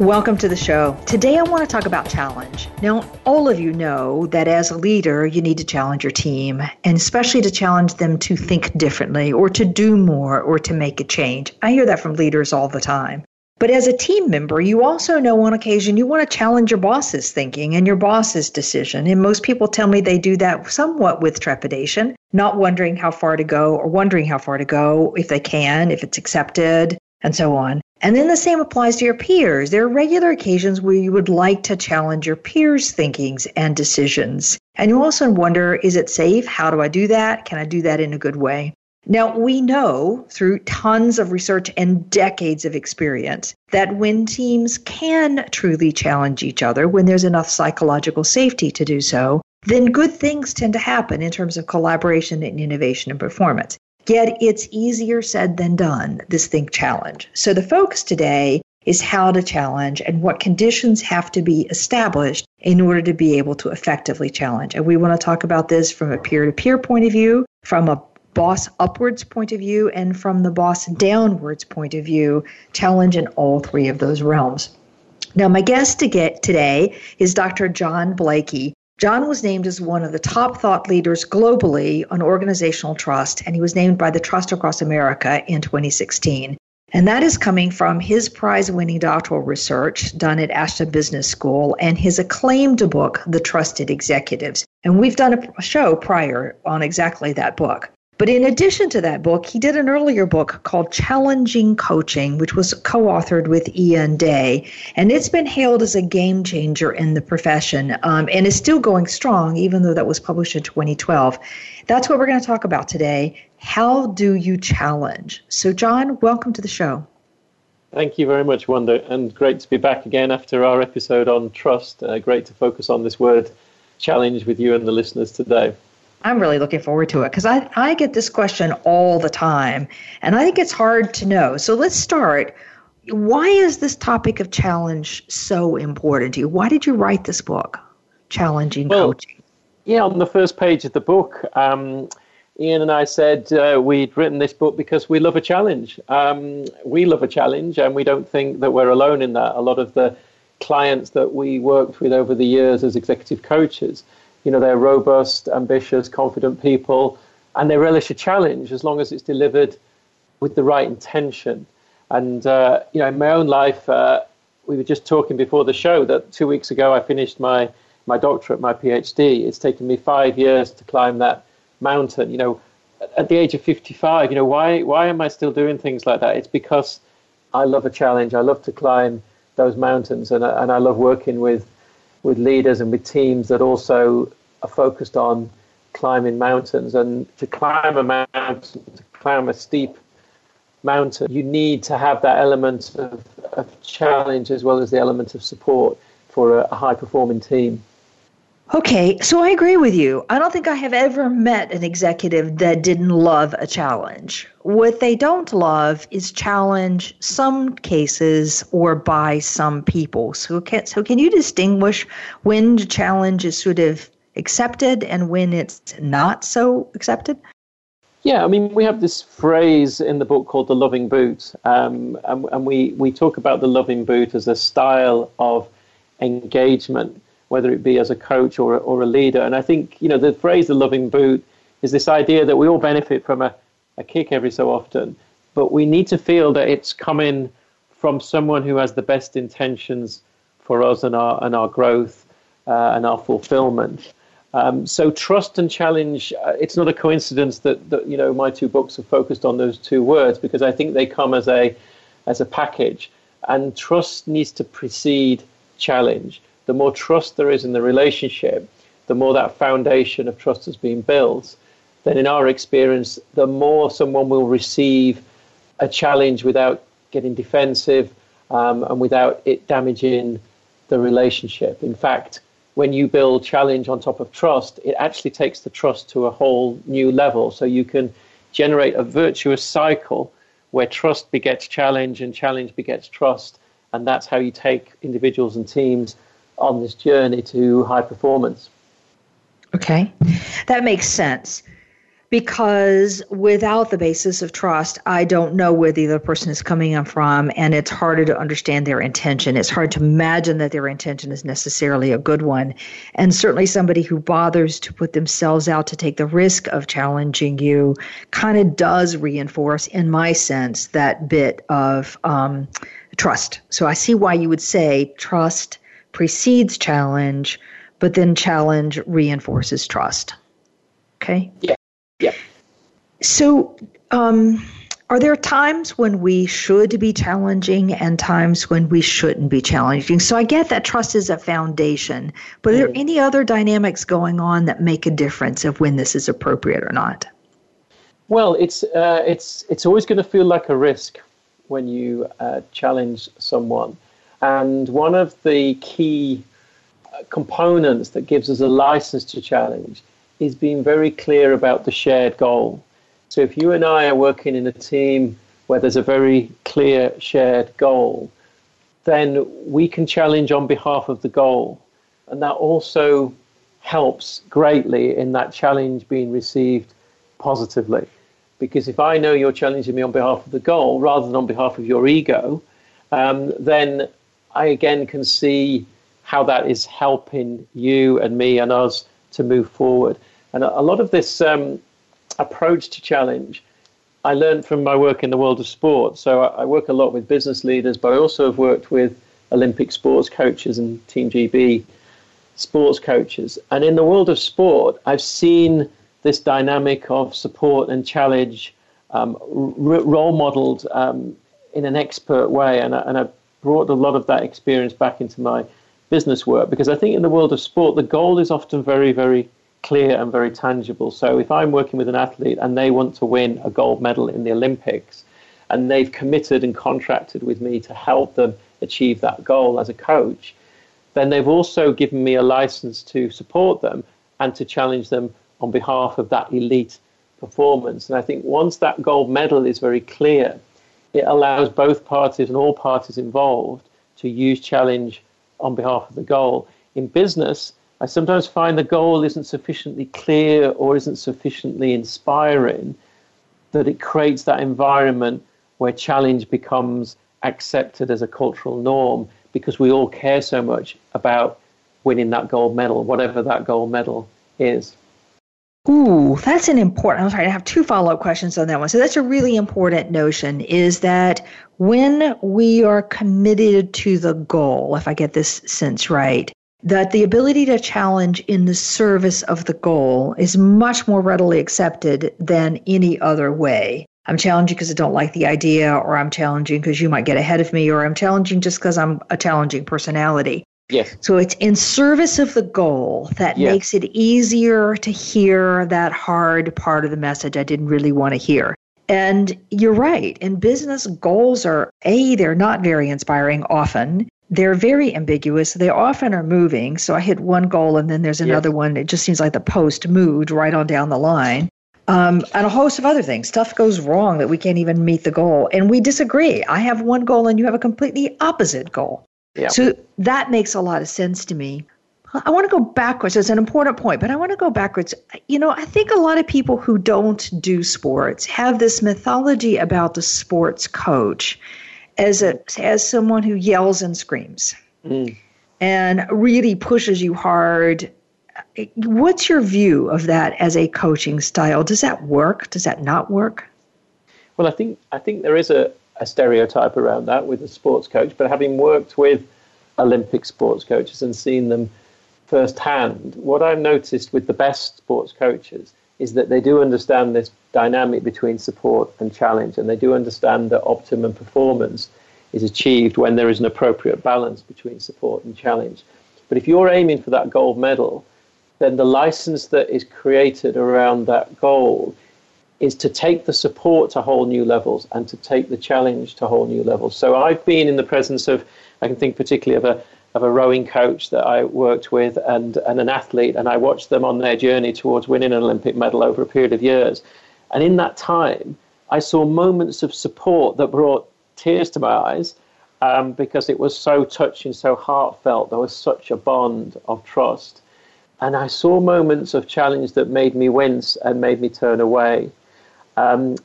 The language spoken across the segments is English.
Welcome to the show. Today I want to talk about challenge. Now, all of you know that as a leader, you need to challenge your team, and especially to challenge them to think differently or to do more or to make a change. I hear that from leaders all the time. But as a team member, you also know on occasion you want to challenge your boss's thinking and your boss's decision. And most people tell me they do that somewhat with trepidation, not wondering how far to go or wondering how far to go, if they can, if it's accepted, and so on. And then the same applies to your peers. There are regular occasions where you would like to challenge your peers' thinkings and decisions. And you also wonder is it safe? How do I do that? Can I do that in a good way? Now, we know through tons of research and decades of experience that when teams can truly challenge each other, when there's enough psychological safety to do so, then good things tend to happen in terms of collaboration and innovation and performance. Yet it's easier said than done, this think challenge. So the focus today is how to challenge and what conditions have to be established in order to be able to effectively challenge. And we want to talk about this from a peer to peer point of view, from a boss upwards point of view, and from the boss downwards point of view, challenge in all three of those realms. Now, my guest to get today is Dr. John Blakey. John was named as one of the top thought leaders globally on organizational trust, and he was named by the Trust Across America in 2016. And that is coming from his prize winning doctoral research done at Aston Business School and his acclaimed book, The Trusted Executives. And we've done a show prior on exactly that book. But in addition to that book, he did an earlier book called Challenging Coaching, which was co authored with Ian Day. And it's been hailed as a game changer in the profession um, and is still going strong, even though that was published in 2012. That's what we're going to talk about today. How do you challenge? So, John, welcome to the show. Thank you very much, Wanda, and great to be back again after our episode on trust. Uh, great to focus on this word challenge with you and the listeners today. I'm really looking forward to it because I, I get this question all the time, and I think it's hard to know. So let's start. Why is this topic of challenge so important to you? Why did you write this book, Challenging well, Coaching? Yeah, on the first page of the book, um, Ian and I said uh, we'd written this book because we love a challenge. Um, we love a challenge, and we don't think that we're alone in that. A lot of the clients that we worked with over the years as executive coaches you know, they're robust, ambitious, confident people, and they relish a challenge as long as it's delivered with the right intention. And, uh, you know, in my own life, uh, we were just talking before the show that two weeks ago I finished my, my doctorate, my PhD. It's taken me five years to climb that mountain. You know, at the age of 55, you know, why, why am I still doing things like that? It's because I love a challenge. I love to climb those mountains, and, and I love working with with leaders and with teams that also are focused on climbing mountains. And to climb a mountain, to climb a steep mountain, you need to have that element of, of challenge as well as the element of support for a, a high performing team. Okay, so I agree with you. I don't think I have ever met an executive that didn't love a challenge. What they don't love is challenge some cases or by some people. So can, so can you distinguish when the challenge is sort of accepted and when it's not so accepted? Yeah, I mean, we have this phrase in the book called the loving boot, um, and, and we, we talk about the loving boot as a style of engagement, whether it be as a coach or, or a leader. And I think, you know, the phrase the loving boot is this idea that we all benefit from a, a kick every so often, but we need to feel that it's coming from someone who has the best intentions for us and our, and our growth uh, and our fulfillment. Um, so trust and challenge, uh, it's not a coincidence that, that, you know, my two books are focused on those two words because I think they come as a, as a package. And trust needs to precede challenge. The more trust there is in the relationship, the more that foundation of trust has been built, then in our experience, the more someone will receive a challenge without getting defensive um, and without it damaging the relationship. In fact, when you build challenge on top of trust, it actually takes the trust to a whole new level. So you can generate a virtuous cycle where trust begets challenge and challenge begets trust. And that's how you take individuals and teams on this journey to high performance. Okay, that makes sense because without the basis of trust, I don't know where the other person is coming from, and it's harder to understand their intention. It's hard to imagine that their intention is necessarily a good one. And certainly, somebody who bothers to put themselves out to take the risk of challenging you kind of does reinforce, in my sense, that bit of um, trust. So I see why you would say trust precedes challenge, but then challenge reinforces trust. Okay? Yeah. Yeah. So, um, are there times when we should be challenging and times when we shouldn't be challenging? So I get that trust is a foundation, but are there mm. any other dynamics going on that make a difference of when this is appropriate or not? Well, it's uh, it's it's always going to feel like a risk when you uh, challenge someone, and one of the key uh, components that gives us a license to challenge is being very clear about the shared goal. So if you and I are working in a team where there's a very clear shared goal, then we can challenge on behalf of the goal. And that also helps greatly in that challenge being received positively. Because if I know you're challenging me on behalf of the goal rather than on behalf of your ego, um, then I again can see how that is helping you and me and us to move forward. And a, lot of this um, approach to challenge I learned from my work in the world of sport. So I, I, work a lot with business leaders, but I also have worked with Olympic sports coaches and Team GB sports coaches. And in the world of sport, I've seen this dynamic of support and challenge um, r- role modeled um, in an expert way. And and I brought a lot of that experience back into my business work because I think in the world of sport, the goal is often very, very clear and very tangible. So if I'm working with an athlete and they want to win a gold medal in the Olympics, and they've committed and contracted with me to help them achieve that goal as a coach, then they've also given me a license to support them and to challenge them on behalf of that elite performance. And I think once that gold medal is very clear, it allows both parties and all parties involved to use challenge on behalf of the goal. In business, I sometimes find the goal isn't sufficiently clear or isn't sufficiently inspiring that it creates that environment where challenge becomes accepted as a cultural norm because we all care so much about winning that gold medal, whatever that gold medal is. Ooh, that's an important. I'm sorry, I have two follow up questions on that one. So that's a really important notion is that when we are committed to the goal, if I get this sense right, that the ability to challenge in the service of the goal is much more readily accepted than any other way. I'm challenging because I don't like the idea, or I'm challenging because you might get ahead of me, or I'm challenging just because I'm a challenging personality. Yes. So it's in service of the goal that yes. makes it easier to hear that hard part of the message I didn't really want to hear. And you're right. In business, goals are A, they're not very inspiring often they're very ambiguous. They often are moving. So I hit one goal and then there's another one. It just seems like the post moved right on down the line. Um, and a host of other things. Stuff goes wrong that we can't even meet the goal. And we disagree. I have one goal and you have a completely opposite goal. Yeah. So that makes a lot of sense to me. I want to go backwards. It's an important point, but I want to go backwards. You know, I think a lot of people who don't do sports have this mythology about the sports coach as a as someone who yells and screams mm. and really pushes you hard what's your view of that as a coaching style does that work does that not work well i think i think there is a, a stereotype around that with a sports coach but having worked with olympic sports coaches and seen them firsthand what i've noticed with the best sports coaches is that they do understand this dynamic between support and challenge, and they do understand that optimum performance is achieved when there is an appropriate balance between support and challenge. But if you're aiming for that gold medal, then the license that is created around that goal is to take the support to whole new levels and to take the challenge to whole new levels. So I've been in the presence of, I can think particularly of a of a rowing coach that I worked with and, and an athlete, and I watched them on their journey towards winning an Olympic medal over a period of years. And in that time, I saw moments of support that brought tears to my eyes um, because it was so touching, so heartfelt. There was such a bond of trust. And I saw moments of challenge that made me wince and made me turn away. Um,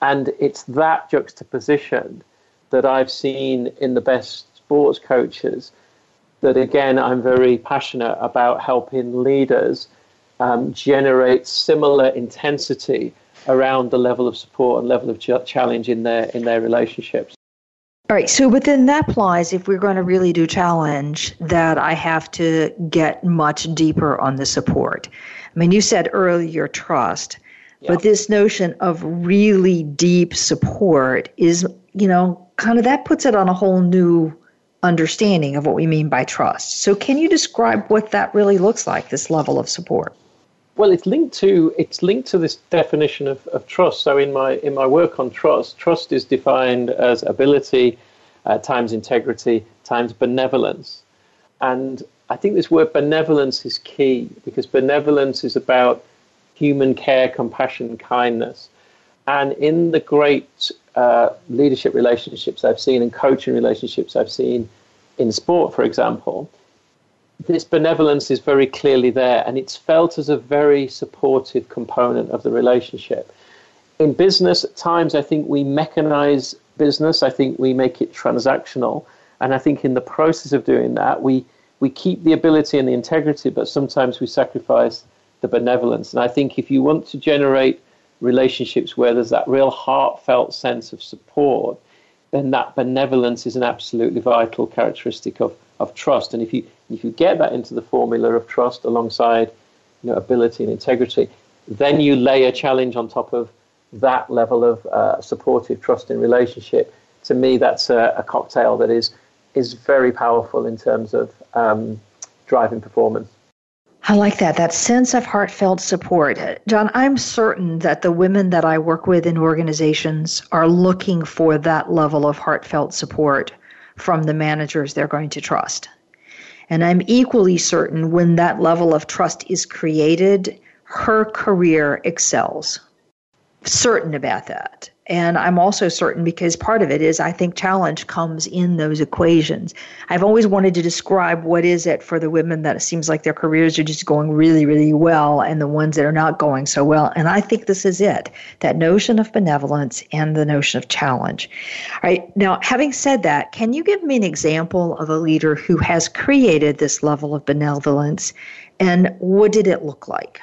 and it's that juxtaposition that I've seen in the best sports coaches that, again, I'm very passionate about helping leaders um, generate similar intensity around the level of support and level of ch- challenge in their in their relationships. All right. So within that applies if we're going to really do challenge that I have to get much deeper on the support. I mean, you said earlier trust. But this notion of really deep support is, you know, kind of that puts it on a whole new understanding of what we mean by trust. So, can you describe what that really looks like, this level of support? Well, it's linked to it's linked to this definition of, of trust. So, in my in my work on trust, trust is defined as ability uh, times integrity times benevolence, and I think this word benevolence is key because benevolence is about human care, compassion, kindness. And in the great uh, leadership relationships I've seen and coaching relationships I've seen in sport, for example, this benevolence is very clearly there and it's felt as a very supportive component of the relationship. In business, at times, I think we mechanize business, I think we make it transactional. And I think in the process of doing that, we, we keep the ability and the integrity, but sometimes we sacrifice the benevolence. And I think if you want to generate relationships where there's that real heartfelt sense of support, then that benevolence is an absolutely vital characteristic of, of trust. And if you if you get that into the formula of trust alongside you know, ability and integrity, then you lay a challenge on top of that level of uh, supportive trust in relationship. To me, that's a, a, cocktail that is is very powerful in terms of um, driving performance. I like that, that sense of heartfelt support. John, I'm certain that the women that I work with in organizations are looking for that level of heartfelt support from the managers they're going to trust. And I'm equally certain when that level of trust is created, her career excels. Certain about that. And I'm also certain because part of it is I think challenge comes in those equations. I've always wanted to describe what is it for the women that it seems like their careers are just going really, really well and the ones that are not going so well. And I think this is it that notion of benevolence and the notion of challenge. All right. Now, having said that, can you give me an example of a leader who has created this level of benevolence and what did it look like?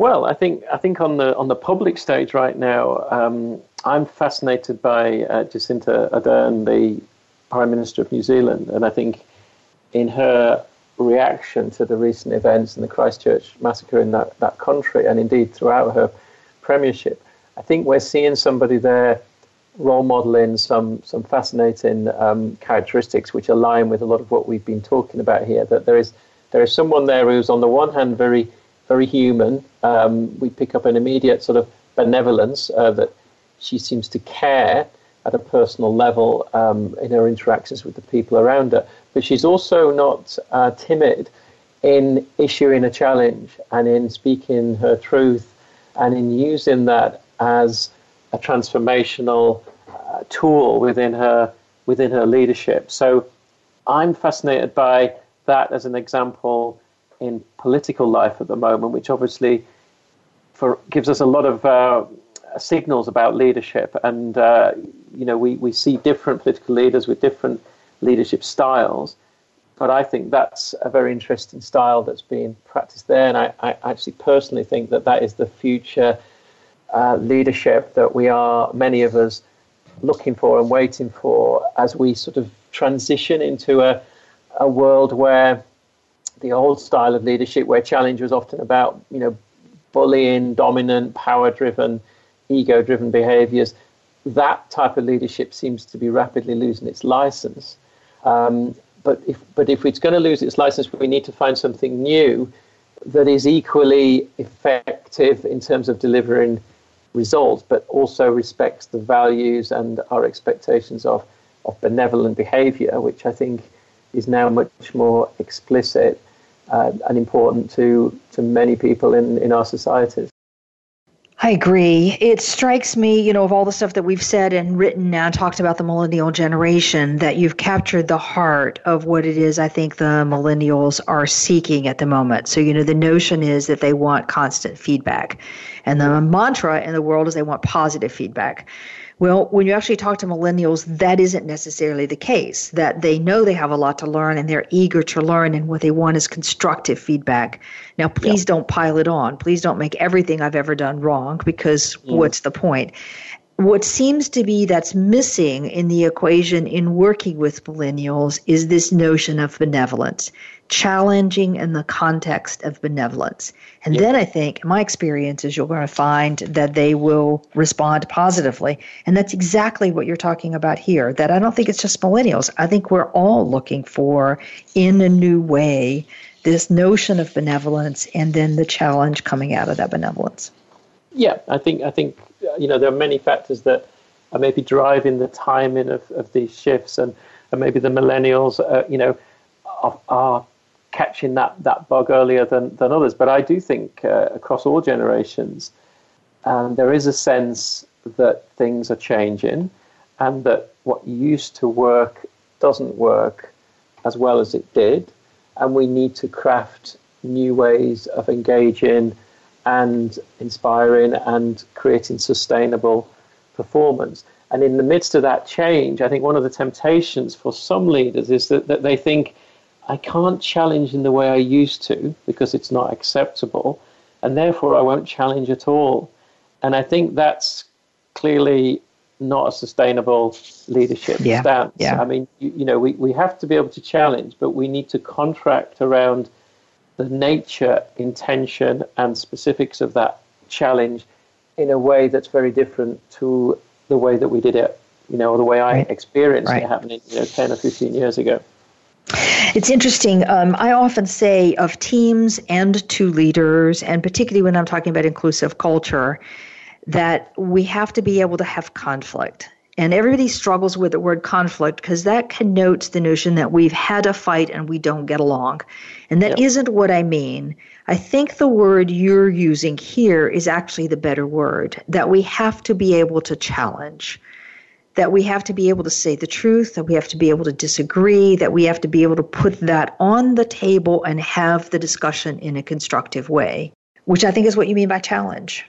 Well, I think I think on the on the public stage right now, um, I'm fascinated by uh, Jacinda Ardern, the Prime Minister of New Zealand, and I think in her reaction to the recent events and the Christchurch massacre in that, that country, and indeed throughout her premiership, I think we're seeing somebody there role modeling some some fascinating um, characteristics which align with a lot of what we've been talking about here. That there is there is someone there who's on the one hand very very human. Um, we pick up an immediate sort of benevolence uh, that she seems to care at a personal level um, in her interactions with the people around her. But she's also not uh, timid in issuing a challenge and in speaking her truth and in using that as a transformational uh, tool within her within her leadership. So I'm fascinated by that as an example in political life at the moment, which obviously for, gives us a lot of uh, signals about leadership. And, uh, you know, we, we see different political leaders with different leadership styles. But I think that's a very interesting style that's being practiced there. And I, I actually personally think that that is the future uh, leadership that we are, many of us, looking for and waiting for as we sort of transition into a, a world where the old style of leadership where challenge was often about, you know, bullying, dominant, power driven, ego driven behaviors, that type of leadership seems to be rapidly losing its license. Um, but if but if it's going to lose its license, we need to find something new that is equally effective in terms of delivering results, but also respects the values and our expectations of, of benevolent behavior, which I think is now much more explicit uh, and important to, to many people in, in our societies. I agree. It strikes me, you know, of all the stuff that we've said and written now, talked about the millennial generation, that you've captured the heart of what it is I think the millennials are seeking at the moment. So, you know, the notion is that they want constant feedback. And the mantra in the world is they want positive feedback. Well, when you actually talk to millennials, that isn't necessarily the case. That they know they have a lot to learn and they're eager to learn, and what they want is constructive feedback. Now, please don't pile it on. Please don't make everything I've ever done wrong because mm. what's the point? what seems to be that's missing in the equation in working with millennials is this notion of benevolence, challenging in the context of benevolence. And yep. then I think, my experience is you're going to find that they will respond positively. And that's exactly what you're talking about here. That I don't think it's just millennials. I think we're all looking for, in a new way, this notion of benevolence and then the challenge coming out of that benevolence. Yeah, I think I think you know there are many factors that are maybe driving the timing of, of these shifts, and, and maybe the millennials, uh, you know, are, are, catching that, that bug earlier than, than others. But I do think uh, across all generations, um, there is a sense that things are changing, and that what used to work doesn't work as well as it did, and we need to craft new ways of engaging and inspiring and creating sustainable performance. And in the midst of that change, I think one of the temptations for some leaders is that, that they think, I can't challenge in the way I used to because it's not acceptable, and therefore I won't challenge at all. And I think that's clearly not a sustainable leadership yeah, stance. Yeah. I mean, you, you know, we, we have to be able to challenge, but we need to contract around the nature, intention, and specifics of that challenge in a way that's very different to the way that we did it, you know, or the way I right. experienced right. it happening, you know, 10 or 15 years ago. It's interesting. Um, I often say of teams and to leaders, and particularly when I'm talking about inclusive culture, that we have to be able to have conflict. And everybody struggles with the word conflict because that connotes the notion that we've had a fight and we don't get along. And that yep. not what I mean. I think the word you're using here is actually the better word that we have to be able to challenge, that we have to be able to say the truth, that we have to be able to disagree, that we have to be able to put that on the table and have the discussion in a constructive way, which I think is what you mean by challenge.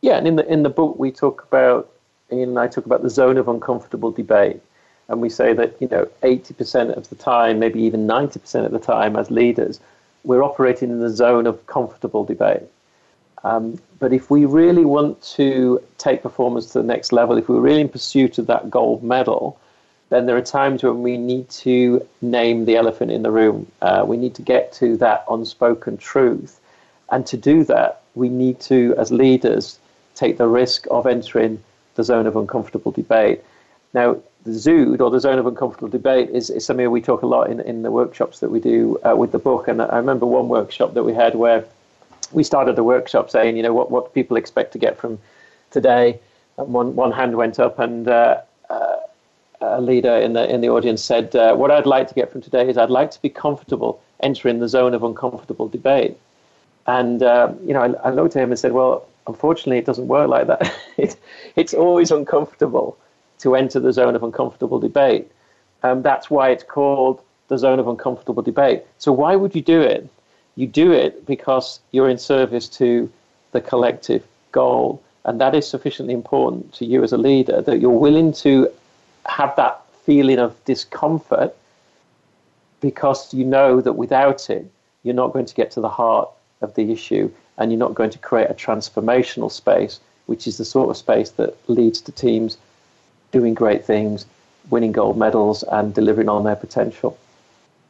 Yeah, and in the in the book we talk about and I talk about the zone of uncomfortable debate. And we say that, you know, 80% of the time, maybe even 90% of the time as leaders, we're operating in the zone of comfortable debate. Um, but if we really want to take performance to the next level, if we're really in pursuit of that gold medal, then there are times when we need to name the elephant in the room. Uh, we need to get to that unspoken truth. And to do that, we need to, as leaders, take the risk of entering the zone of uncomfortable debate. Now, the ZOOD, or the zone of uncomfortable debate, is, is something we talk a lot in, in the workshops that we do uh, with the book. And I remember one workshop that we had where we started the workshop saying, you know, what, what people expect to get from today. And one, one hand went up, and uh, uh, a leader in the, in the audience said, uh, What I'd like to get from today is I'd like to be comfortable entering the zone of uncomfortable debate. And, uh, you know, I, I looked at him and said, Well, unfortunately, it doesn't work like that. it, it's always uncomfortable to enter the zone of uncomfortable debate. Um, that's why it's called the zone of uncomfortable debate. So, why would you do it? You do it because you're in service to the collective goal. And that is sufficiently important to you as a leader that you're willing to have that feeling of discomfort because you know that without it, you're not going to get to the heart of the issue and you're not going to create a transformational space, which is the sort of space that leads to teams doing great things, winning gold medals, and delivering on their potential.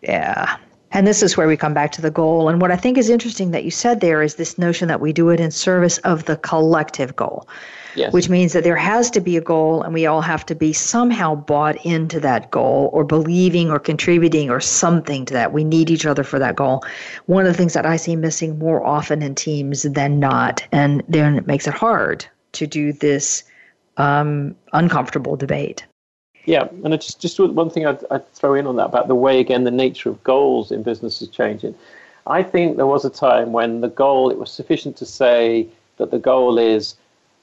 Yeah, And this is where we come back to the goal. And what I think is interesting that you said there is this notion that we do it in service of the collective goal. Yes. Which means that there has to be a goal, and we all have to be somehow bought into that goal, or believing, or contributing, or something to that. We need each other for that goal. One of the things that I see missing more often in teams than not, and then it makes it hard to do this um, uncomfortable debate. Yeah, and just just one thing I'd, I'd, throw in on that about the way again the nature of goals in business is changing. I think there was a time when the goal it was sufficient to say that the goal is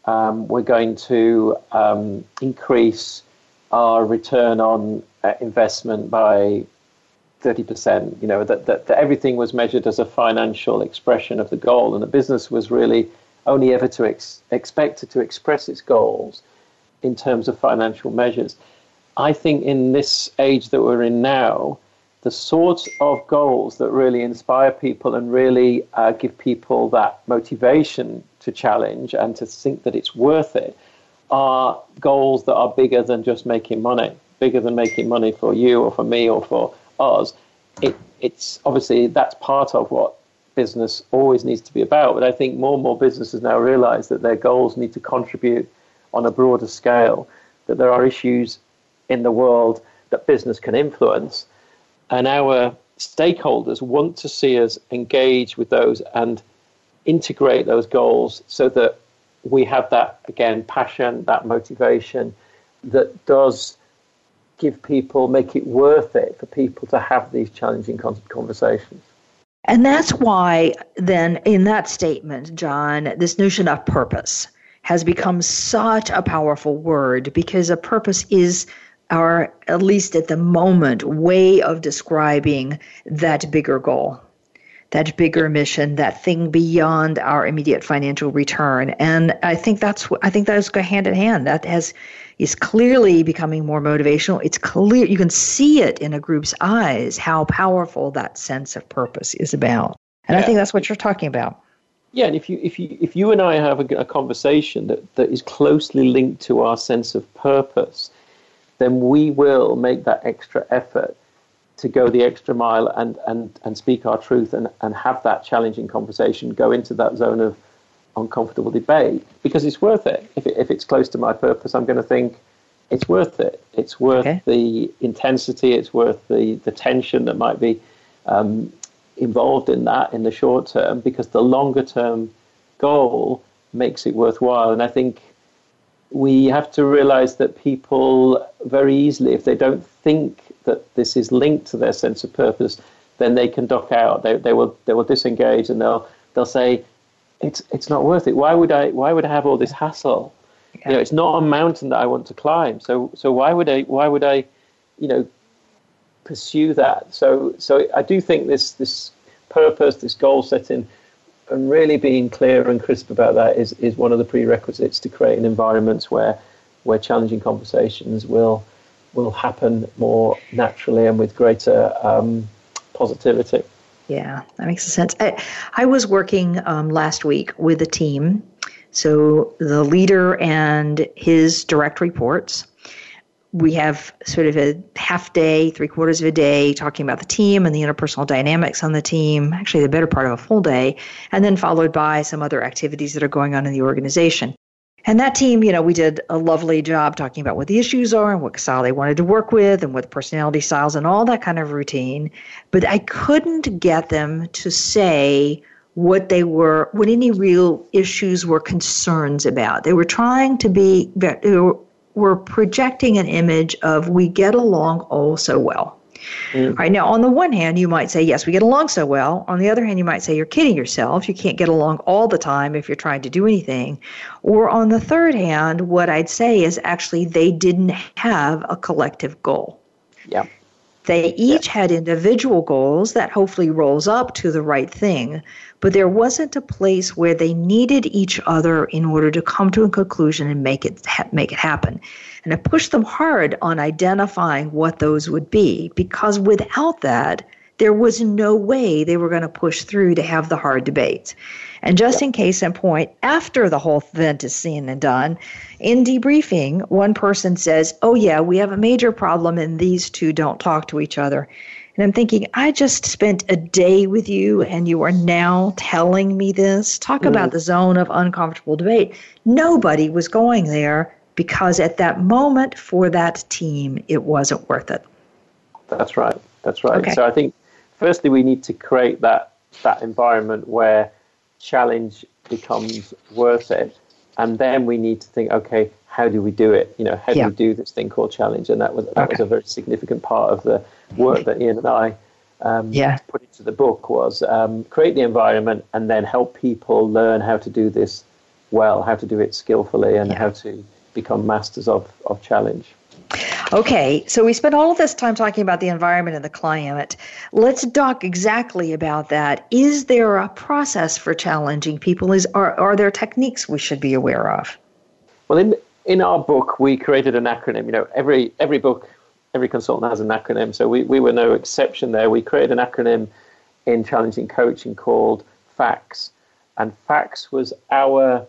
um, we're going to um, increase our return on uh, investment by 30%. You know, that, that, that, everything was measured as a financial expression of the goal, and the business was really only ever to ex- expected to express its goals in terms of financial measures. I think in this age that we're in now, the sorts of goals that really inspire people and really uh, give people that motivation to challenge and to think that it's worth it are goals that are bigger than just making money, bigger than making money for you or for me or for us. It, it's obviously that's part of what business always needs to be about. But I think more and more businesses now realize that their goals need to contribute on a broader scale, that there are issues in the world that business can influence. And our stakeholders want to see us engage with those and integrate those goals so that we have that, again, passion, that motivation that does give people, make it worth it for people to have these challenging conversations. And that's why, then, in that statement, John, this notion of purpose has become such a powerful word because a purpose is our, at least at the moment, way of describing that bigger goal that bigger mission, that thing beyond our immediate financial return. And I think that's I think those go hand in hand. That has is clearly becoming more motivational. It's clear you can see it in a group's eyes how powerful that sense of purpose is about. And yeah. I think that's what you're talking about. Yeah, and if you if you if you and I have a, a conversation that, that is closely linked to our sense of purpose, then we will make that extra effort to go the extra mile and, and, and speak our truth and, and have that challenging conversation, go into that zone of uncomfortable debate because it's worth it. If, it, if it's close to my purpose, I'm going to think it's worth it. It's worth okay. the intensity, it's worth the, the tension that might be um, involved in that in the short term because the longer term goal makes it worthwhile. And I think we have to realize that people very easily, if they don't think that this is linked to their sense of purpose, then they can dock out. They, they will they will disengage and they'll they'll say, it's it's not worth it. Why would I why would I have all this hassle? Yeah. You know, it's not a mountain that I want to climb. So so why would I why would I, you know, pursue that? So so I do think this this purpose, this goal setting, and really being clear and crisp about that is, is one of the prerequisites to creating environments where where challenging conversations will will happen more naturally and with greater um, positivity. Yeah, that makes sense. I, I was working um, last week with a team, so the leader and his direct reports. We have sort of a half day, three quarters of a day talking about the team and the interpersonal dynamics on the team, actually, the better part of a full day, and then followed by some other activities that are going on in the organization. And that team, you know, we did a lovely job talking about what the issues are and what style they wanted to work with and what personality styles and all that kind of routine. But I couldn't get them to say what they were, what any real issues were concerns about. They were trying to be, projecting an image of we get along oh so well. Mm. Right now, on the one hand, you might say, yes, we get along so well. On the other hand, you might say, you're kidding yourself. You can't get along all the time if you're trying to do anything. Or on the third hand, what I'd say is actually they didn't have a collective goal. Yeah. They each yeah. had individual goals that hopefully rolls up to the right thing, but there wasn't a place where they needed each other in order to come to a conclusion and make it make it happen. And I pushed them hard on identifying what those would be because without that, there was no way they were going to push through to have the hard debates. And just in case in point, after the whole event is seen and done, in debriefing, one person says, Oh, yeah, we have a major problem, and these two don't talk to each other. And I'm thinking, I just spent a day with you and you are now telling me this. Talk mm. about the zone of uncomfortable debate. Nobody was going there because at that moment for that team, it wasn't worth it. That's right. That's right. Okay. So I think, firstly, we need to create that, that environment where challenge becomes worth it. And then we need to think, okay, how do we do it? You know, how do we do this thing called challenge? And that was that okay. was a very significant part of the work that Ian and I um, yeah. put into the book was um, create the environment and then help people learn how to do this well, how to do it skillfully, and yeah. how to become masters of, of challenge. Okay, so we spent all this time talking about the environment and the climate. Let's talk exactly about that. Is there a process for challenging people? Is are, are there techniques we should be aware of? Well, in in our book, we created an acronym. You know, every every book, every consultant has an acronym. So we, we were no exception there. We created an acronym in challenging coaching called FACTS, and FACTS was our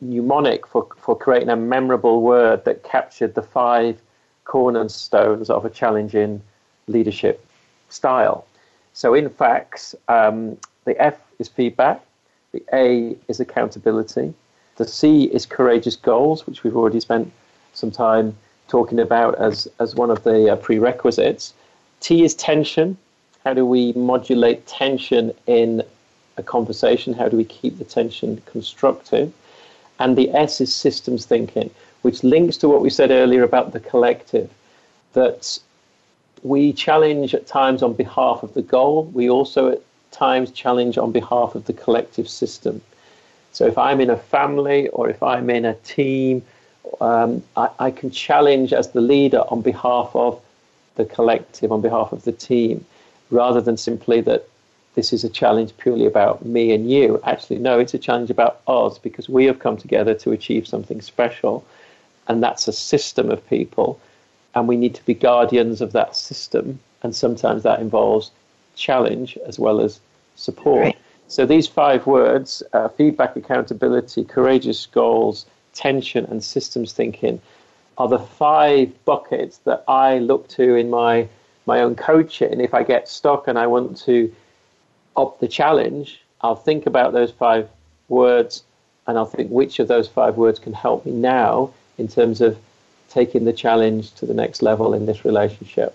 mnemonic for for creating a memorable word that captured the five cornerstones of a challenging leadership style. So in FACTS, um, the F is feedback, the A is accountability, the C is courageous goals, which we've already spent some time talking about as, as one of the uh, prerequisites. T is tension. How do we modulate tension in a conversation? How do we keep the tension constructive? And the S is systems thinking, which links to what we said earlier about the collective, that we challenge at times on behalf of the goal. We also at times challenge on behalf of the collective system. So if I'm in a family or if I'm in a team, um, I, I can challenge as the leader on behalf of the collective, on behalf of the team, rather than simply that this is a challenge purely about me and you. Actually, no, it's a challenge about us because we have come together to achieve something special. And that's a system of people. And we need to be guardians of that system. And sometimes that involves challenge as well as support. Right. So these five words uh, feedback, accountability, courageous goals, tension, and systems thinking are the five buckets that I look to in my, my own coaching. If I get stuck and I want to up the challenge, I'll think about those five words and I'll think which of those five words can help me now in terms of taking the challenge to the next level in this relationship.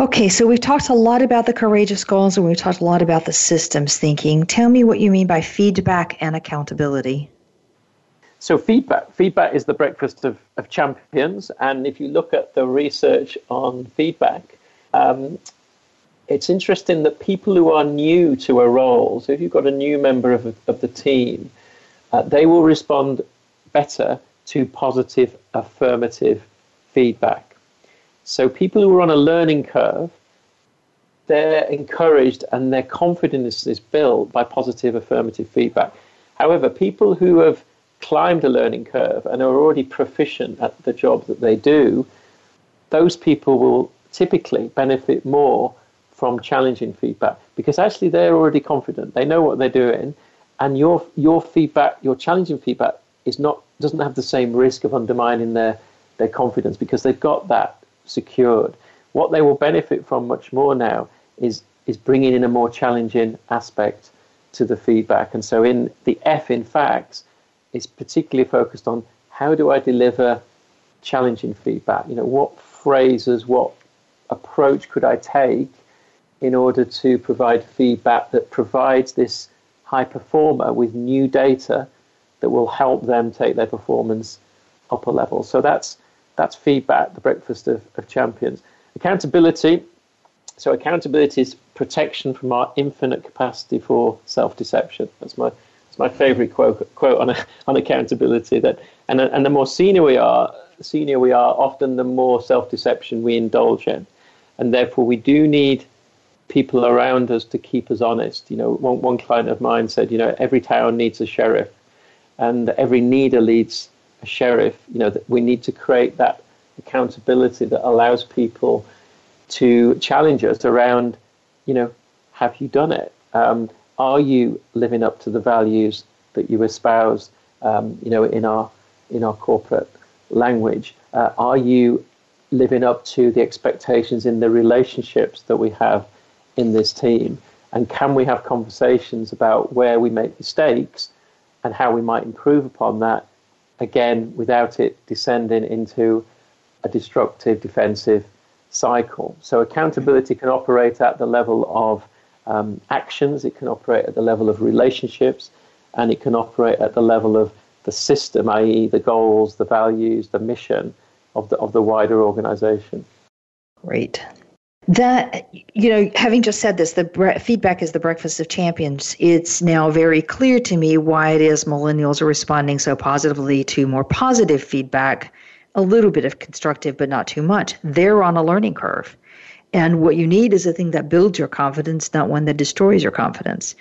Okay, so we've talked a lot about the courageous goals and we've talked a lot about the systems thinking. Tell me what you mean by feedback and accountability. So feedback, feedback is the breakfast of, of champions, and if you look at the research on feedback, um, it's interesting that people who are new to a role, so if you've got a new member of, of the team, uh, they will respond better to positive affirmative feedback. So people who are on a learning curve, they're encouraged and their confidence is built by positive affirmative feedback. However, people who have climbed a learning curve and are already proficient at the job that they do, those people will typically benefit more from challenging feedback because actually they're already confident. They know what they're doing, and your your feedback, your challenging feedback, is not doesn't have the same risk of undermining their their confidence because they've got that secured. What they will benefit from much more now is is bringing in a more challenging aspect to the feedback. And so in the F in FACTS is particularly focused on how do I deliver challenging feedback? You know, what phrases, what approach could I take in order to provide feedback that provides this high performer with new data that will help them take their performance up a level. So that's that's feedback, the breakfast of, of champions. Accountability. So accountability is protection from our infinite capacity for self-deception. That's my that's my favourite quote quote on on accountability. That and and the more senior we are, senior we are, often the more self-deception we indulge in, and therefore we do need people around us to keep us honest. You know, one one client of mine said, you know, every town needs a sheriff, and every leader leads a sheriff, you know, that we need to create that accountability that allows people to challenge us around, you know, have you done it? Um, are you living up to the values that you espouse? Um, you know, in our in our corporate language, uh, are you living up to the expectations in the relationships that we have in this team? And can we have conversations about where we make mistakes and how we might improve upon that, again, without it descending into a destructive defensive cycle? So, accountability can operate at the level of um, actions, it can operate at the level of relationships, and it can operate at the level of the system, i.e., the goals, the values, the mission of the, of the wider organization. Great. That, you know, having just said this, the bre- feedback is the breakfast of champions. It's now very clear to me why it is millennials are responding so positively to more positive feedback, a little bit of constructive, but not too much. They're on a learning curve. And what you need is a thing that builds your confidence, not one that destroys your confidence.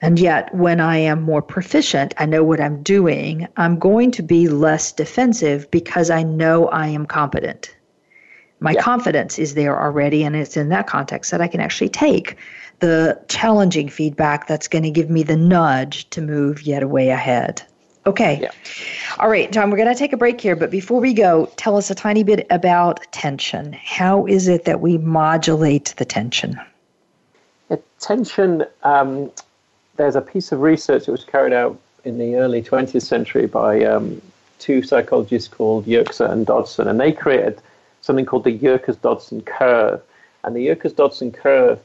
And yet, when I am more proficient, I know what I'm doing, I'm going to be less defensive because I know I am competent. My yeah. confidence is there already, and it's in that context that I can actually take the challenging feedback that's going to give me the nudge to move yet a way ahead. Okay. Yeah. All right, John, we're going to take a break here, but before we go, tell us a tiny bit about tension. How is it that we modulate the tension? Yeah, tension um, there's a piece of research that was carried out in the early 20th century by um, two psychologists called Yerkes and Dodson, and they created something called the Yerkes Dodson curve. And the Yerkes Dodson curve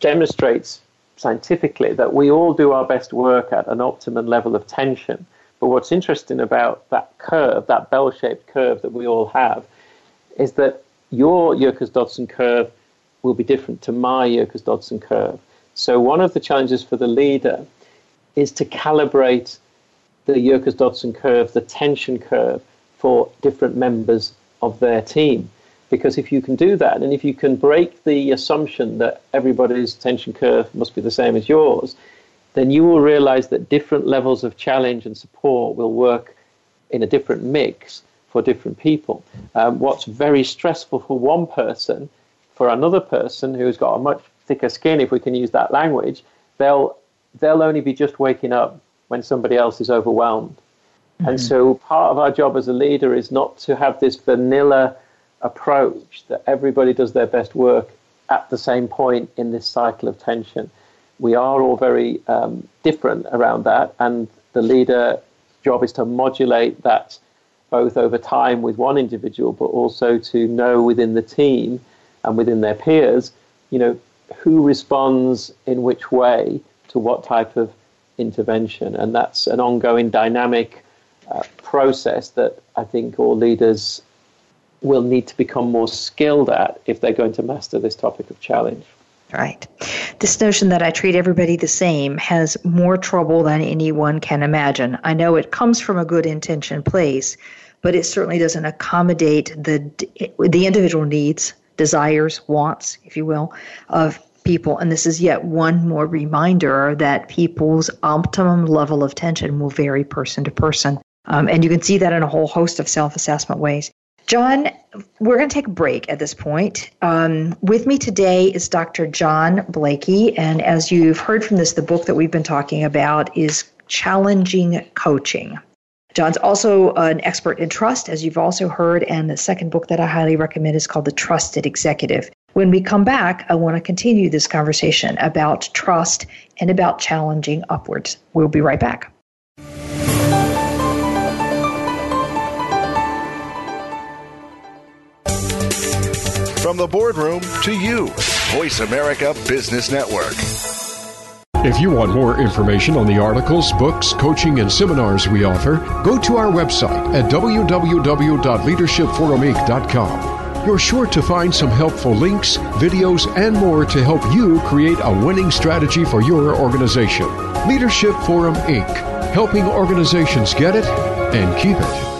demonstrates scientifically that we all do our best work at an optimum level of tension. But what's interesting about that curve, that bell shaped curve that we all have, is that your Yerkes Dodson curve will be different to my Yerkes Dodson curve. So one of the challenges for the leader is to calibrate the Yerkes Dodson curve, the tension curve for different members of their team. Because if you can do that, and if you can break the assumption that everybody's tension curve must be the same as yours, then you will realize that different levels of challenge and support will work in a different mix for different people. Um, what's very stressful for one person, for another person who's got a much thicker skin, if we can use that language, they'll they'll only be just waking up when somebody else is overwhelmed. Mm-hmm. And so part of our job as a leader is not to have this vanilla approach that everybody does their best work at the same point in this cycle of tension. We are all very um, different around that, and the leader job is to modulate that both over time with one individual, but also to know within the team and within their peers, you know, who responds in which way to what type of intervention. And that's an ongoing dynamic uh, process that I think all leaders will need to become more skilled at if they're going to master this topic of challenge. Right. This notion that I treat everybody the same has more trouble than anyone can imagine. I know it comes from a good intention place, but it certainly doesn't accommodate the the individual needs desires, wants, if you will, of people. And this is yet one more reminder that people's optimum level of tension will vary person to person. Um, and you can see that in a whole host of self assessment ways. John, we're going to take a break at this point. Um, with me today is Dr. John Blakey. And as you've heard from this, the book that we've been talking about is Challenging Coaching. John's also an expert in trust, as you've also heard, and the second book that I highly recommend is called The Trusted Executive. When we come back, I want to continue this conversation about trust and about challenging upwards. We'll be right back. From the boardroom to you, Voice America Business Network. If you want more information on the articles, books, coaching, and seminars we offer, go to our website at www.leadershipforuminc.com. You're sure to find some helpful links, videos, and more to help you create a winning strategy for your organization. Leadership Forum Inc., helping organizations get it and keep it.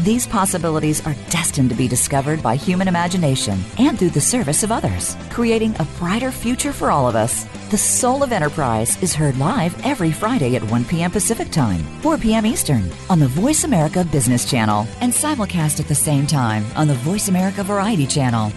These possibilities are destined to be discovered by human imagination and through the service of others, creating a brighter future for all of us. The Soul of Enterprise is heard live every Friday at 1 p.m. Pacific Time, 4 p.m. Eastern on the Voice America Business Channel and simulcast at the same time on the Voice America Variety Channel.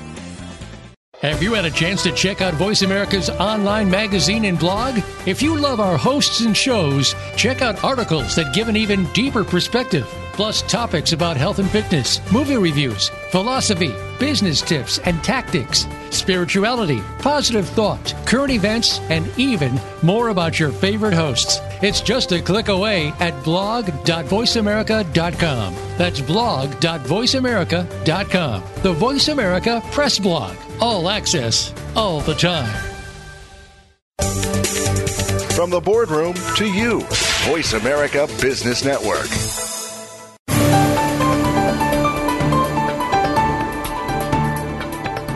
Have you had a chance to check out Voice America's online magazine and blog? If you love our hosts and shows, check out articles that give an even deeper perspective, plus topics about health and fitness, movie reviews, philosophy, business tips and tactics, spirituality, positive thought, current events, and even more about your favorite hosts. It's just a click away at blog.voiceamerica.com. That's blog.voiceamerica.com. The Voice America Press Blog. All access, all the time. From the boardroom to you, Voice America Business Network.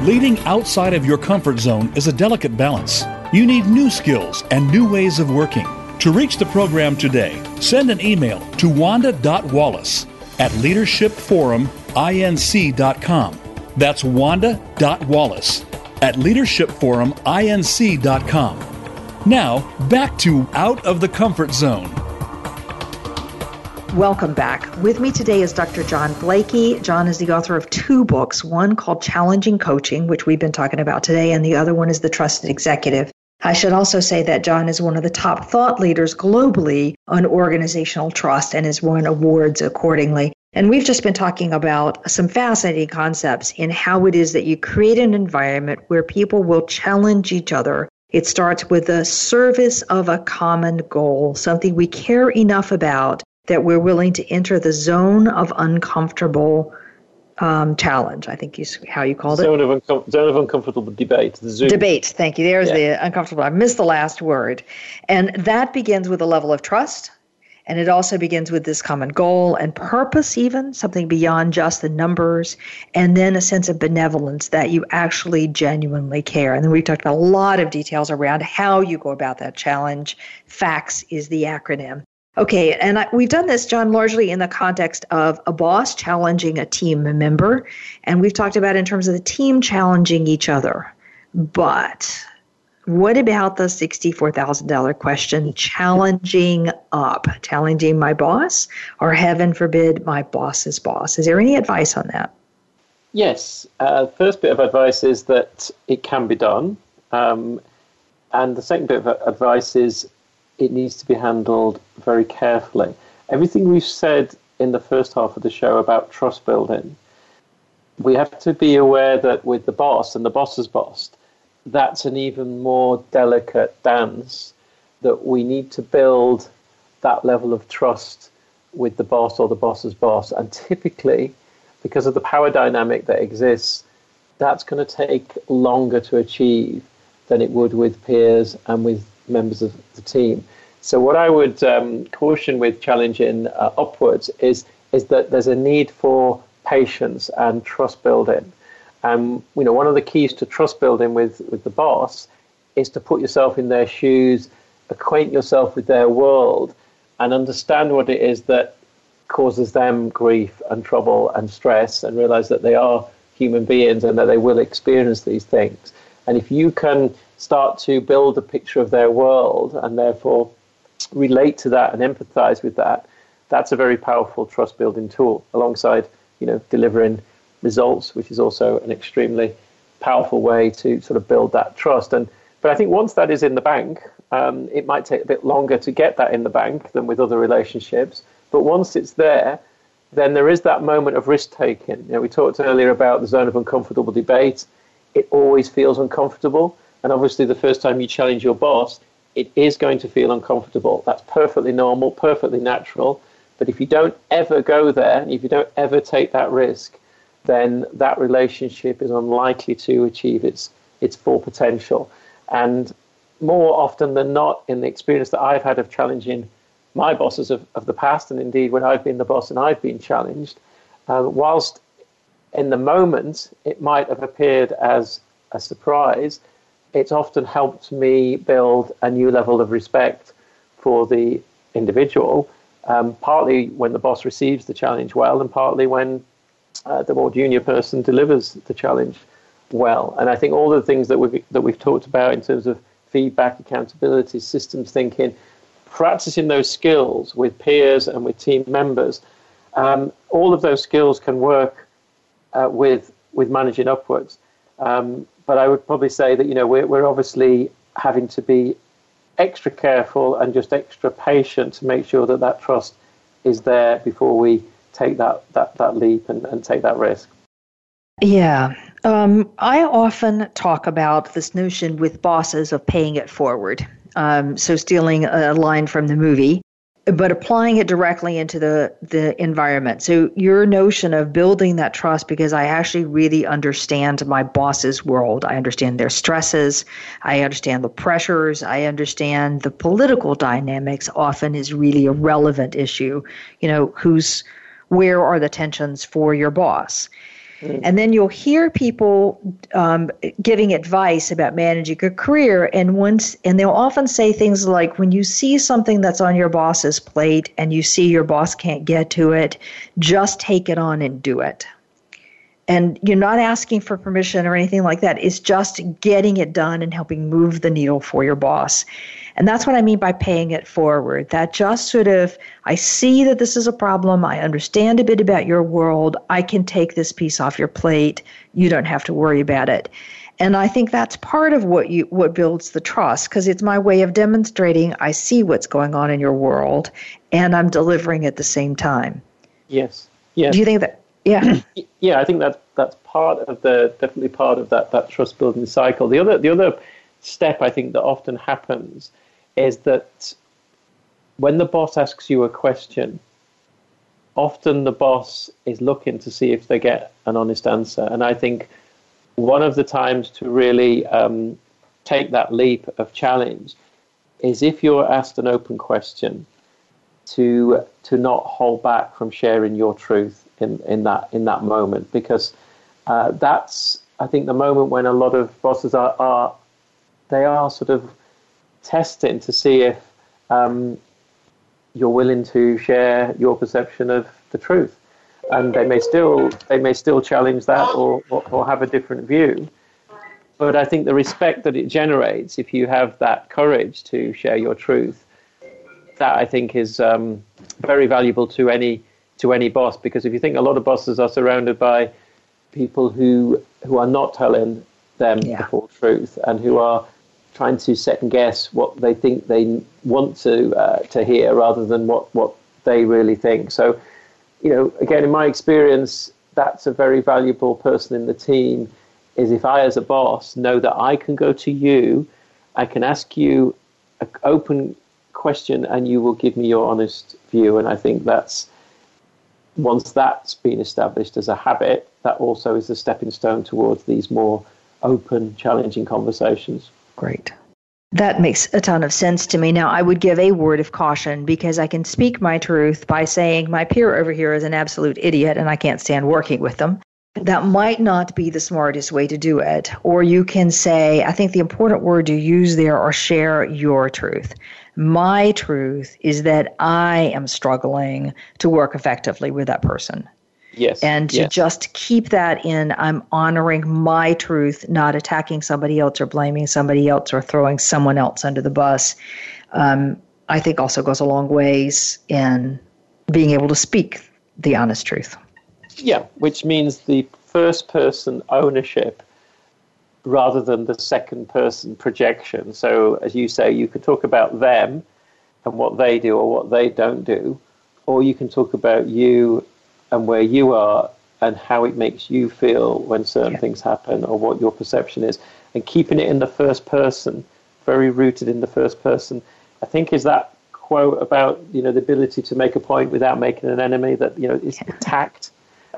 Leading outside of your comfort zone is a delicate balance. You need new skills and new ways of working. To reach the program today, send an email to wanda.wallace at leadershipforuminc.com. That's wanda.wallace at leadershipforuminc.com. Now, back to Out of the Comfort Zone. Welcome back. With me today is Dr. John Blakey. John is the author of two books, one called Challenging Coaching, which we've been talking about today, and the other one is The Trusted Executive. I should also say that John is one of the top thought leaders globally on organizational trust and has won awards accordingly. And we've just been talking about some fascinating concepts in how it is that you create an environment where people will challenge each other. It starts with the service of a common goal, something we care enough about that we're willing to enter the zone of uncomfortable um, challenge. I think is how you called zone it. Of uncom- zone of uncomfortable debate. Debate. Thank you. There's yeah. the uncomfortable. I missed the last word, and that begins with a level of trust and it also begins with this common goal and purpose, even something beyond just the numbers, and then a sense of benevolence that you actually genuinely care. And then we've talked about a lot of details around how you go about that challenge. FACTS is the acronym. Okay, and I, we've done this, John, largely in the context of a boss challenging a team member, and we've talked about in terms of the team challenging each other. But what about the $64,000 question? Challenging up, challenging my boss, or heaven forbid, my boss's boss. Is there any advice on that? Yes. Uh, first bit of advice is that it can be done. Um, and the second bit of advice is it needs to be handled very carefully. Everything we've said in the first half of the show about trust building, we have to be aware that with the boss and the boss's boss, that's an even more delicate dance that we need to build that level of trust with the boss or the boss's boss. And typically, because of the power dynamic that exists, that's going to take longer to achieve than it would with peers and with members of the team. So, what I would um, caution with challenging uh, upwards is is that there's a need for patience and trust building. Um, you know, one of the keys to trust building with, with the boss is to put yourself in their shoes, acquaint yourself with their world, and understand what it is that causes them grief and trouble and stress, and realize that they are human beings and that they will experience these things. And if you can start to build a picture of their world and therefore relate to that and empathize with that, that's a very powerful trust building tool alongside, you know, delivering results, which is also an extremely powerful way to sort of build that trust. And but I think once that is in the bank, um, it might take a bit longer to get that in the bank than with other relationships. But once it's there, then there is that moment of risk taking. You know, we talked earlier about the zone of uncomfortable debate. It always feels uncomfortable, and obviously, the first time you challenge your boss, it is going to feel uncomfortable. That's perfectly normal, perfectly natural. But if you don't ever go there, if you don't ever take that risk, then that relationship is unlikely to achieve its its full potential. And more often than not, in the experience that I've had of challenging my bosses of, of the past, and indeed when I've been the boss and I've been challenged, um, whilst in the moment it might have appeared as a surprise, it's often helped me build a new level of respect for the individual, um, partly when the boss receives the challenge well, and partly when uh, the more junior person delivers the challenge well. And I think all the things that we've, that we've talked about in terms of feedback, accountability, systems thinking, practicing those skills with peers and with team members, um, all of those skills can work uh, with with managing upwards. Um, but I would probably say that you know we're, we're obviously having to be extra careful and just extra patient to make sure that that trust is there before we take that that, that leap and, and take that risk. Yeah. Um, I often talk about this notion with bosses of paying it forward. Um, so, stealing a line from the movie, but applying it directly into the, the environment. So, your notion of building that trust because I actually really understand my boss's world. I understand their stresses. I understand the pressures. I understand the political dynamics often is really a relevant issue. You know, who's where are the tensions for your boss? Mm. And then you'll hear people um, giving advice about managing a career, and once and they'll often say things like, "When you see something that's on your boss's plate and you see your boss can't get to it, just take it on and do it." And you're not asking for permission or anything like that. It's just getting it done and helping move the needle for your boss. And that's what I mean by paying it forward. That just sort of, I see that this is a problem. I understand a bit about your world. I can take this piece off your plate. You don't have to worry about it. And I think that's part of what you what builds the trust because it's my way of demonstrating I see what's going on in your world and I'm delivering at the same time. Yes. Yes. Do you think that yeah. yeah, I think that's that's part of the definitely part of that that trust building cycle. The other the other step I think that often happens is that when the boss asks you a question, often the boss is looking to see if they get an honest answer. And I think one of the times to really um, take that leap of challenge is if you're asked an open question to to not hold back from sharing your truth in, in that in that moment because uh, that's I think the moment when a lot of bosses are, are they are sort of testing to see if um, you're willing to share your perception of the truth. And they may still they may still challenge that or, or, or have a different view. But I think the respect that it generates, if you have that courage to share your truth, that I think is um, very valuable to any to any boss. Because if you think a lot of bosses are surrounded by people who who are not telling them yeah. the full truth and who are trying to second guess what they think they want to uh, to hear rather than what what they really think. So, you know, again, in my experience, that's a very valuable person in the team. Is if I, as a boss, know that I can go to you, I can ask you an open question, and you will give me your honest view. And I think that's once that's been established as a habit, that also is a stepping stone towards these more open, challenging conversations. Great. That makes a ton of sense to me. Now, I would give a word of caution because I can speak my truth by saying my peer over here is an absolute idiot and I can't stand working with them. That might not be the smartest way to do it. Or you can say, I think the important word to use there are share your truth. My truth is that I am struggling to work effectively with that person. Yes. And to yes. just keep that in, I'm honoring my truth, not attacking somebody else or blaming somebody else or throwing someone else under the bus. Um, I think also goes a long ways in being able to speak the honest truth. Yeah, which means the first person ownership rather than the second person projection. So, as you say, you could talk about them and what they do or what they don't do, or you can talk about you and where you are and how it makes you feel when certain yeah. things happen or what your perception is and keeping it in the first person very rooted in the first person i think is that quote about you know the ability to make a point without making an enemy that you know is yeah. tact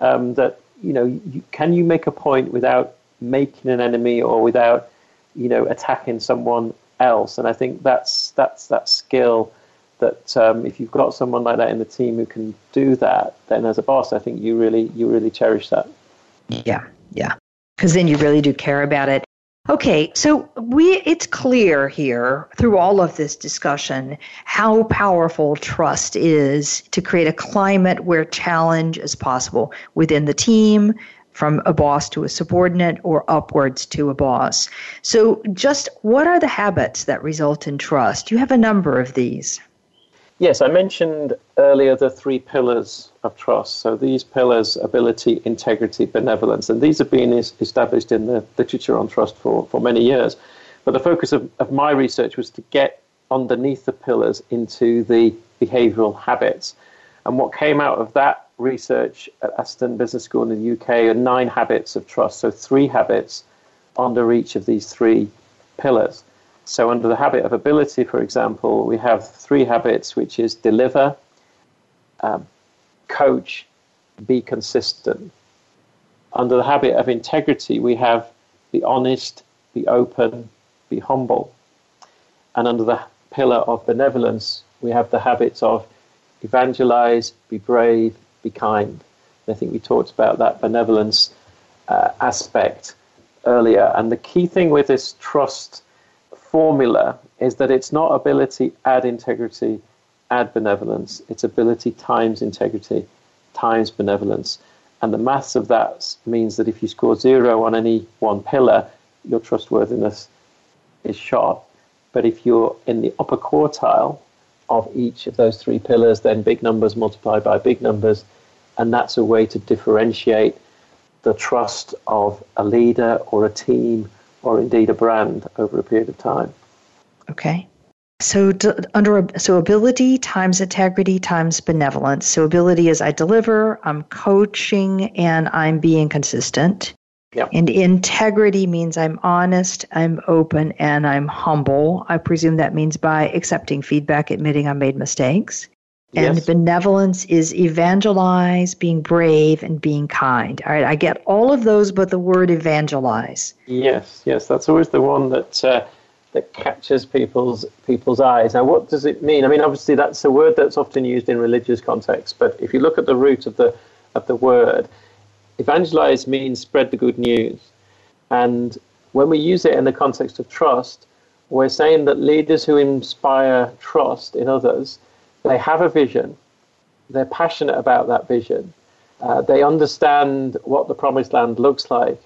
um, that you know you, can you make a point without making an enemy or without you know attacking someone else and i think that's that's that skill that um, if you've got someone like that in the team who can do that, then as a boss, I think you really you really cherish that. Yeah, yeah, because then you really do care about it. Okay, so we it's clear here through all of this discussion how powerful trust is to create a climate where challenge is possible within the team, from a boss to a subordinate or upwards to a boss. So just what are the habits that result in trust? You have a number of these. Yes, I mentioned earlier the three pillars of trust. So these pillars, ability, integrity, benevolence, and these have been established in the literature on trust for, for many years. But the focus of, of my research was to get underneath the pillars into the behavioral habits. And what came out of that research at Aston Business School in the UK are nine habits of trust. So three habits under each of these three pillars. So, under the habit of ability, for example, we have three habits, which is deliver, um, coach, be consistent. Under the habit of integrity, we have be honest, be open, be humble. And under the pillar of benevolence, we have the habits of evangelize, be brave, be kind. I think we talked about that benevolence uh, aspect earlier. And the key thing with this trust formula is that it's not ability add integrity add benevolence, it's ability times integrity times benevolence. And the maths of that means that if you score zero on any one pillar, your trustworthiness is shot. But if you're in the upper quartile of each of those three pillars, then big numbers multiplied by big numbers. And that's a way to differentiate the trust of a leader or a team or indeed a brand over a period of time. Okay. So under so ability times integrity times benevolence. So ability is I deliver, I'm coaching, and I'm being consistent. Yep. And integrity means I'm honest, I'm open, and I'm humble. I presume that means by accepting feedback, admitting I made mistakes. And yes. benevolence is evangelize, being brave, and being kind. All right, I get all of those, but the word evangelize. Yes, yes, that's always the one that uh, that catches people's people's eyes. Now, what does it mean? I mean, obviously, that's a word that's often used in religious contexts. But if you look at the root of the of the word, evangelize means spread the good news, and when we use it in the context of trust, we're saying that leaders who inspire trust in others they have a vision, they're passionate about that vision, uh, they understand what the promised land looks like,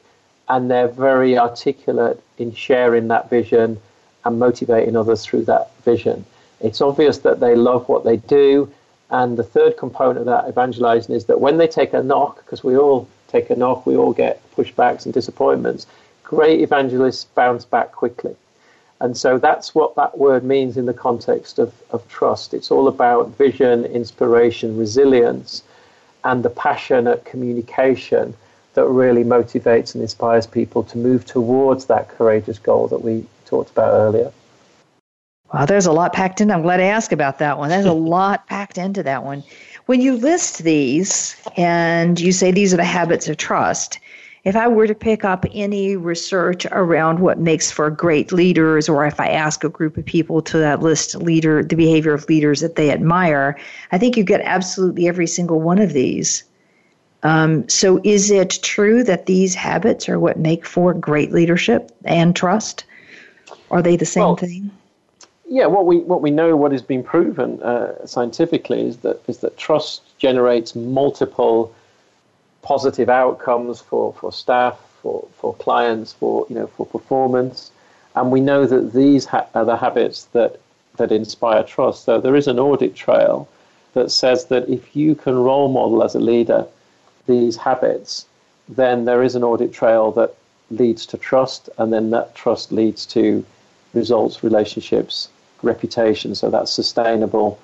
and they're very articulate in sharing that vision and motivating others through that vision. It's obvious that they love what they do. And the third component of that evangelizing is that when they take a knock, because we all take a knock, we all get pushbacks and disappointments, great evangelists bounce back quickly. And so that's what that word means in the context of, of trust. It's all about vision, inspiration, resilience, and the passionate communication that really motivates and inspires people to move towards that courageous goal that we talked about earlier. Wow, there's a lot packed in. I'm glad I asked about that one. There's a lot packed into that one. When you list these and you say these are the habits of trust, if I were to pick up any research around what makes for great leaders, or if I ask a group of people to list leader the behavior of leaders that they admire, I think you get absolutely every single one of these. Um, so, is it true that these habits are what make for great leadership and trust? Are they the same well, thing? Yeah, what we what we know, what has been proven uh, scientifically, is that is that trust generates multiple positive outcomes for, for staff, for, for clients, for you know for performance, and we know that these ha- are the habits that that inspire trust. So there is an audit trail that says that if you can role model as a leader these habits, then there is an audit trail that leads to trust, and then that trust leads to results, relationships, reputation. So that sustainable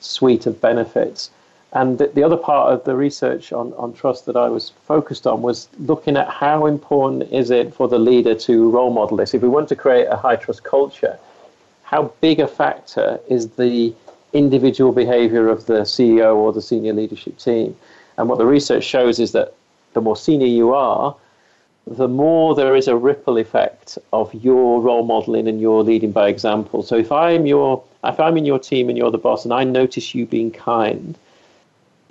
suite of benefits. And the, the other part of the research on, on trust that I was focused on was looking at how important is it for the leader to role model this. If we want to create a high trust culture, how big a factor is the individual behavior of the CEO or the senior leadership team? And what the research shows is that the more senior you are, the more there is a ripple effect of your role modeling and your leading by example. So if I'm your if I'm in your team and you're the boss and I notice you being kind,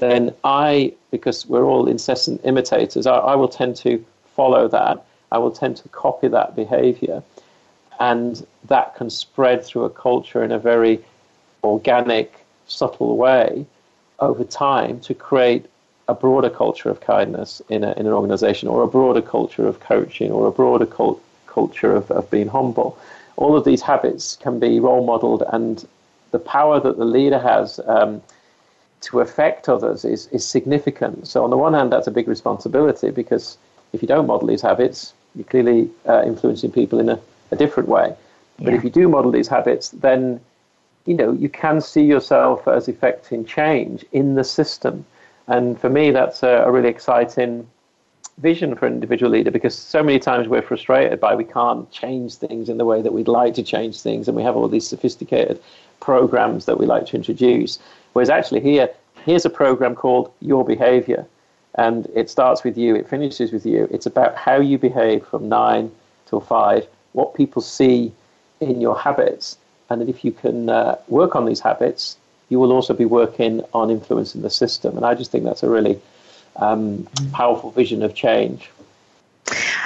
then I, because we're all incessant imitators, I, I will tend to follow that. I will tend to copy that behavior. And that can spread through a culture in a very organic, subtle way over time to create a broader culture of kindness in, a, in an organization or a broader culture of coaching or a broader cult, culture of, of being humble. All of these habits can be role modeled, and the power that the leader has um, to affect others is, is significant. So, on the one hand, that's a big responsibility because if you don't model these habits, you're clearly uh, influencing people in a, a different way. Yeah. But if you do model these habits, then you know you can see yourself as effecting change in the system. And for me, that's a, a really exciting vision for an individual leader because so many times we're frustrated by we can't change things in the way that we'd like to change things, and we have all these sophisticated programs that we like to introduce. Whereas actually here, here's a program called Your Behavior, and it starts with you, it finishes with you. It's about how you behave from nine till five, what people see in your habits, and if you can uh, work on these habits, you will also be working on influencing the system. And I just think that's a really um, powerful vision of change.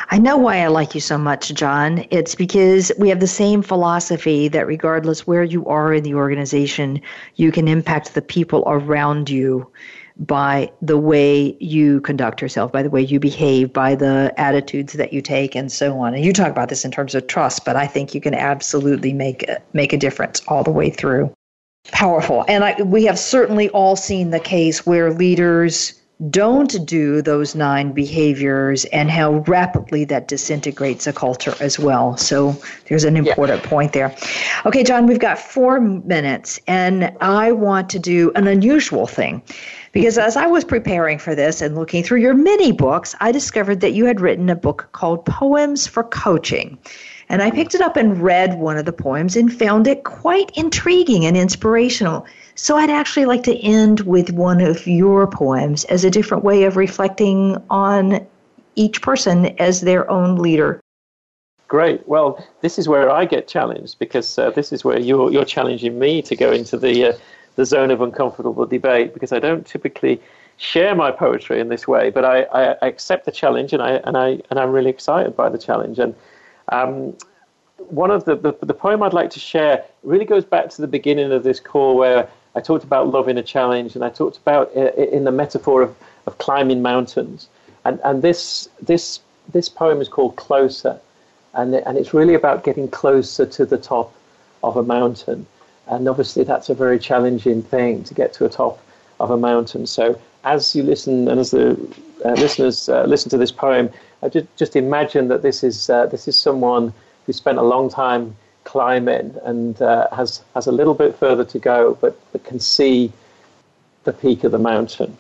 I know why I like you so much, John. It's because we have the same philosophy that regardless where you are in the organization, you can impact the people around you by the way you conduct yourself, by the way you behave, by the attitudes that you take, and so on. And you talk about this in terms of trust, but I think you can absolutely make a, make a difference all the way through. Powerful, and I, we have certainly all seen the case where leaders don't do those nine behaviors and how rapidly that disintegrates a culture as well. So there's an important yeah. point there. Okay, John, we've got four minutes, and I want to do an unusual thing. Because as I was preparing for this and looking through your many books, I discovered that you had written a book called Poems for Coaching. And I picked it up and read one of the poems and found it quite intriguing and inspirational. So I'd actually like to end with one of your poems as a different way of reflecting on each person as their own leader. Great. Well, this is where I get challenged because uh, this is where you're, you're challenging me to go into the, uh, the zone of uncomfortable debate because I don't typically share my poetry in this way, but I, I, accept the challenge and, I, and, I, and I'm really excited by the challenge. And um, one of the, the, the poem I'd like to share really goes back to the beginning of this call where I talked about love in a challenge, and I talked about in the metaphor of, of climbing mountains. And, and this, this, this poem is called Closer, and, and it's really about getting closer to the top of a mountain. And obviously, that's a very challenging thing to get to a top of a mountain. So, as you listen and as the uh, listeners uh, listen to this poem, I just, just imagine that this is, uh, this is someone who spent a long time climbing and uh, has has a little bit further to go, but, but can see the peak of the mountain.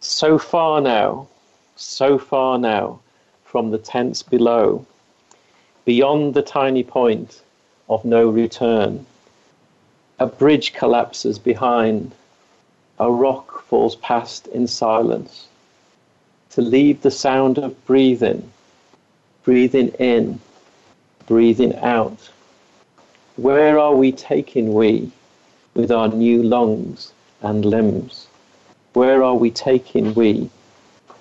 So far now, so far now, from the tents below, beyond the tiny point of no return. A bridge collapses behind. A rock falls past in silence. To leave the sound of breathing, breathing in, breathing out where are we taking we with our new lungs and limbs? Where are we taking we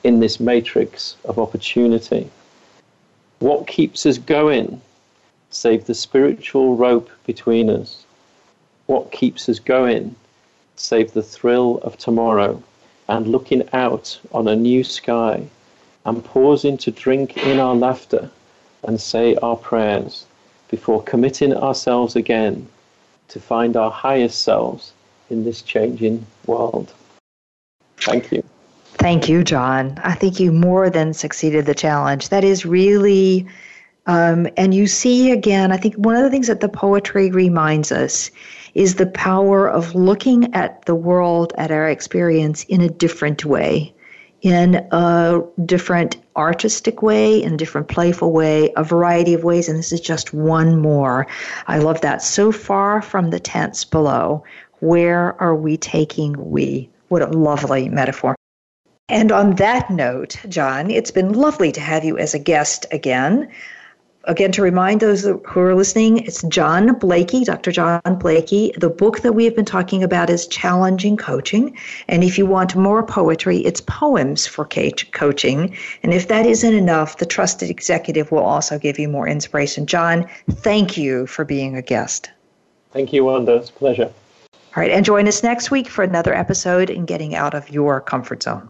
in this matrix of opportunity? What keeps us going save the spiritual rope between us? What keeps us going save the thrill of tomorrow and looking out on a new sky and pausing to drink in our laughter and say our prayers? Before committing ourselves again to find our highest selves in this changing world. Thank you. Thank you, John. I think you more than succeeded the challenge. That is really, um, and you see again, I think one of the things that the poetry reminds us is the power of looking at the world, at our experience in a different way in a different artistic way, in a different playful way, a variety of ways, and this is just one more. I love that. So far from the tents below, where are we taking we? What a lovely metaphor. And on that note, John, it's been lovely to have you as a guest again. Again, to remind those who are listening, it's John Blakey, Dr. John Blakey. The book that we have been talking about is Challenging Coaching. And if you want more poetry, it's Poems for Coaching. And if that isn't enough, the Trusted Executive will also give you more inspiration. John, thank you for being a guest. Thank you, Wanda. It's a pleasure. All right, and join us next week for another episode in Getting Out of Your Comfort Zone.